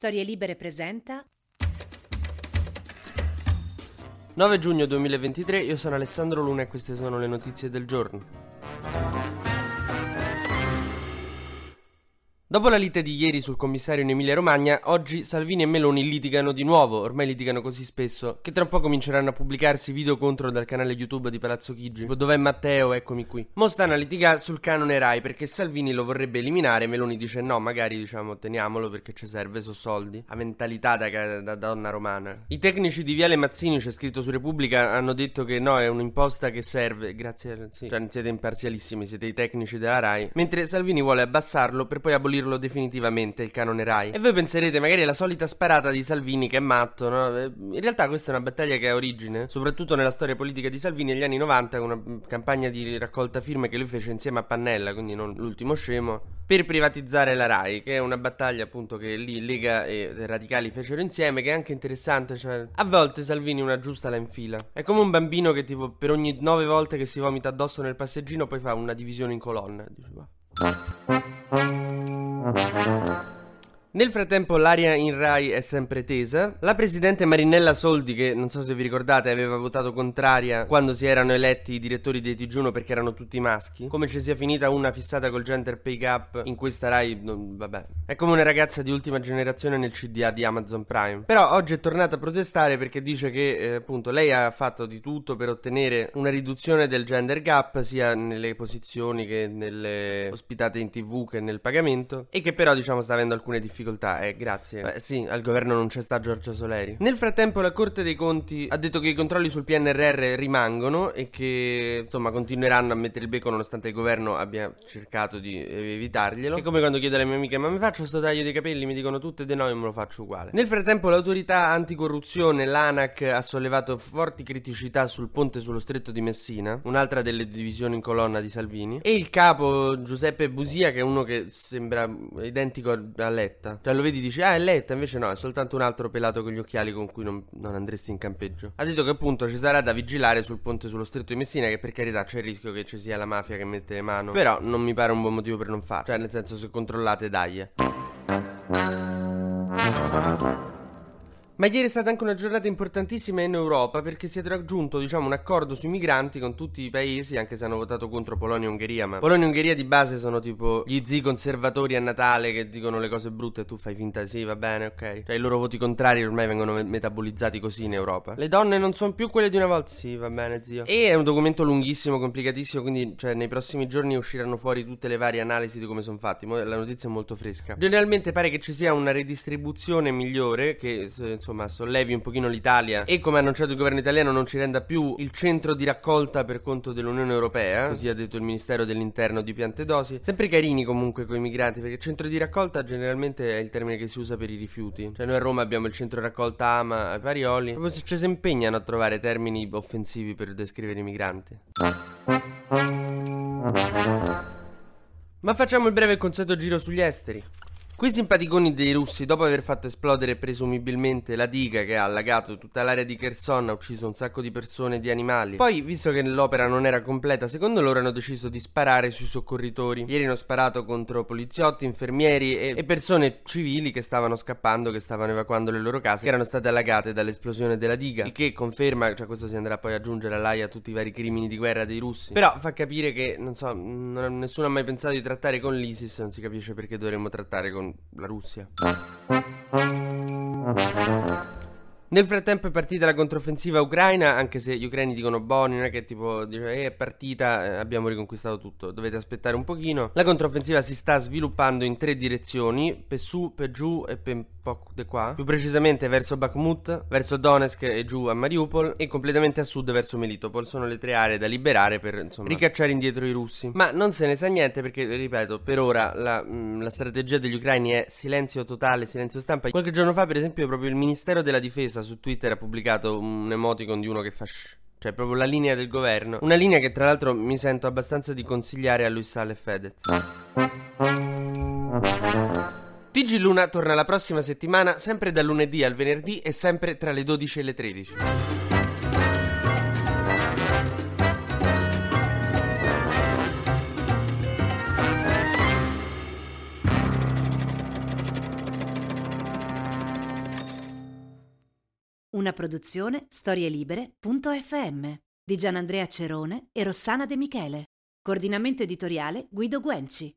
Storie Libere presenta 9 giugno 2023, io sono Alessandro Luna e queste sono le notizie del giorno. Dopo la lite di ieri sul commissario in Emilia Romagna, oggi Salvini e Meloni litigano di nuovo, ormai litigano così spesso, che tra un po' cominceranno a pubblicarsi video contro dal canale YouTube di Palazzo Chigi. Dov'è Matteo? Eccomi qui. Mo stanno a litigare sul canone Rai perché Salvini lo vorrebbe eliminare, Meloni dice no, magari diciamo teniamolo perché ci serve, so soldi. La mentalità da, da donna romana. I tecnici di Viale Mazzini, c'è scritto su Repubblica, hanno detto che no, è un'imposta che serve, grazie. Sì, cioè siete imparzialissimi, siete i tecnici della Rai. Mentre Salvini vuole abbassarlo per poi abolire abolirlo definitivamente il canone Rai. E voi penserete magari è la solita sparata di Salvini che è matto, no? Eh, in realtà questa è una battaglia che ha origine, soprattutto nella storia politica di Salvini negli anni 90, con una campagna di raccolta firme che lui fece insieme a Pannella, quindi non l'ultimo scemo, per privatizzare la Rai, che è una battaglia appunto che lì Lega e Radicali fecero insieme, che è anche interessante, cioè a volte Salvini una giusta la infila. È come un bambino che tipo per ogni nove volte che si vomita addosso nel passeggino poi fa una divisione in colonna. Dice, Mm-hmm. Nel frattempo l'aria in Rai è sempre tesa. La presidente Marinella Soldi, che non so se vi ricordate, aveva votato contraria quando si erano eletti i direttori dei Digiuno perché erano tutti maschi. Come ci sia finita una fissata col gender pay gap in questa Rai, non, vabbè. È come una ragazza di ultima generazione nel CDA di Amazon Prime. Però oggi è tornata a protestare perché dice che eh, appunto lei ha fatto di tutto per ottenere una riduzione del gender gap sia nelle posizioni che nelle ospitate in tv che nel pagamento e che però diciamo sta avendo alcune difficoltà difficoltà, eh, grazie. Eh, sì, al governo non c'è sta Giorgio Soleri. Nel frattempo la Corte dei Conti ha detto che i controlli sul PNRR rimangono e che, insomma, continueranno a mettere il becco nonostante il governo abbia cercato di evitarglielo. È come quando chiedo alle mie amiche, ma mi faccio sto taglio dei capelli? Mi dicono tutte di no e me lo faccio uguale. Nel frattempo l'autorità anticorruzione, l'ANAC, ha sollevato forti criticità sul ponte sullo stretto di Messina, un'altra delle divisioni in colonna di Salvini, e il capo Giuseppe Busia, che è uno che sembra identico a Letta Letta. Cioè lo vedi dici, ah è Letta, invece no, è soltanto un altro pelato con gli occhiali con cui non, non andresti in campeggio. Ha detto che appunto ci sarà da vigilare sul ponte sullo stretto di Messina, che per carità c'è il rischio che ci sia la mafia che mette le mano. Però non mi pare un buon motivo per non farlo. Cioè nel senso se controllate dai. Ma ieri è stata anche una giornata importantissima in Europa perché si è raggiunto, diciamo, un accordo sui migranti con tutti i paesi, anche se hanno votato contro Polonia e Ungheria. Ma Polonia e Ungheria di base sono tipo gli zii conservatori a Natale che dicono le cose brutte e tu fai finta sì, va bene, ok. Cioè i loro voti contrari ormai vengono metabolizzati così in Europa. Le donne non sono più quelle di una volta, sì, va bene, zio. E è un documento lunghissimo, complicatissimo, quindi cioè, nei prossimi giorni usciranno fuori tutte le varie analisi di come sono fatti. La notizia è molto fresca. Generalmente pare che ci sia una redistribuzione migliore che insomma insomma sollevi un pochino l'Italia e come ha annunciato il governo italiano non ci renda più il centro di raccolta per conto dell'Unione Europea, così ha detto il Ministero dell'Interno di Piantedosi. Sempre carini comunque con i migranti perché centro di raccolta generalmente è il termine che si usa per i rifiuti. Cioè noi a Roma abbiamo il centro raccolta Ama a Parioli, proprio se ci si impegnano a trovare termini offensivi per descrivere i migranti. Ma facciamo il breve e consueto giro sugli esteri. Quei simpaticoni dei russi, dopo aver fatto esplodere presumibilmente la diga che ha allagato tutta l'area di Kherson, ha ucciso un sacco di persone e di animali. Poi, visto che l'opera non era completa, secondo loro hanno deciso di sparare sui soccorritori. Ieri hanno sparato contro poliziotti, infermieri e, e persone civili che stavano scappando, che stavano evacuando le loro case, che erano state allagate dall'esplosione della diga. Il che conferma, cioè questo si andrà poi ad aggiungere all'AIA tutti i vari crimini di guerra dei russi. Però fa capire che, non so, non, nessuno ha mai pensato di trattare con l'ISIS, non si capisce perché dovremmo trattare con la Russia. Nel frattempo è partita la controffensiva ucraina, anche se gli ucraini dicono boh, non è che tipo dice, eh, è partita, eh, abbiamo riconquistato tutto, dovete aspettare un pochino. La controffensiva si sta sviluppando in tre direzioni, per su, per giù e per di qua, più precisamente verso Bakhmut, verso Donetsk e giù a Mariupol e completamente a sud verso Melitopol. Sono le tre aree da liberare per insomma ricacciare indietro i russi. Ma non se ne sa niente perché, ripeto, per ora la, mm, la strategia degli ucraini è silenzio totale, silenzio stampa. Qualche giorno fa, per esempio, proprio il Ministero della Difesa su Twitter ha pubblicato un emoticon di uno che fa shh cioè proprio la linea del governo. Una linea che tra l'altro mi sento abbastanza di consigliare a Luis Sale Fedez. TG Luna torna la prossima settimana, sempre dal lunedì al venerdì e sempre tra le 12 e le 13. Una produzione storielibere.fm di Gianandrea Cerone e Rossana De Michele. Coordinamento editoriale Guido Guenci.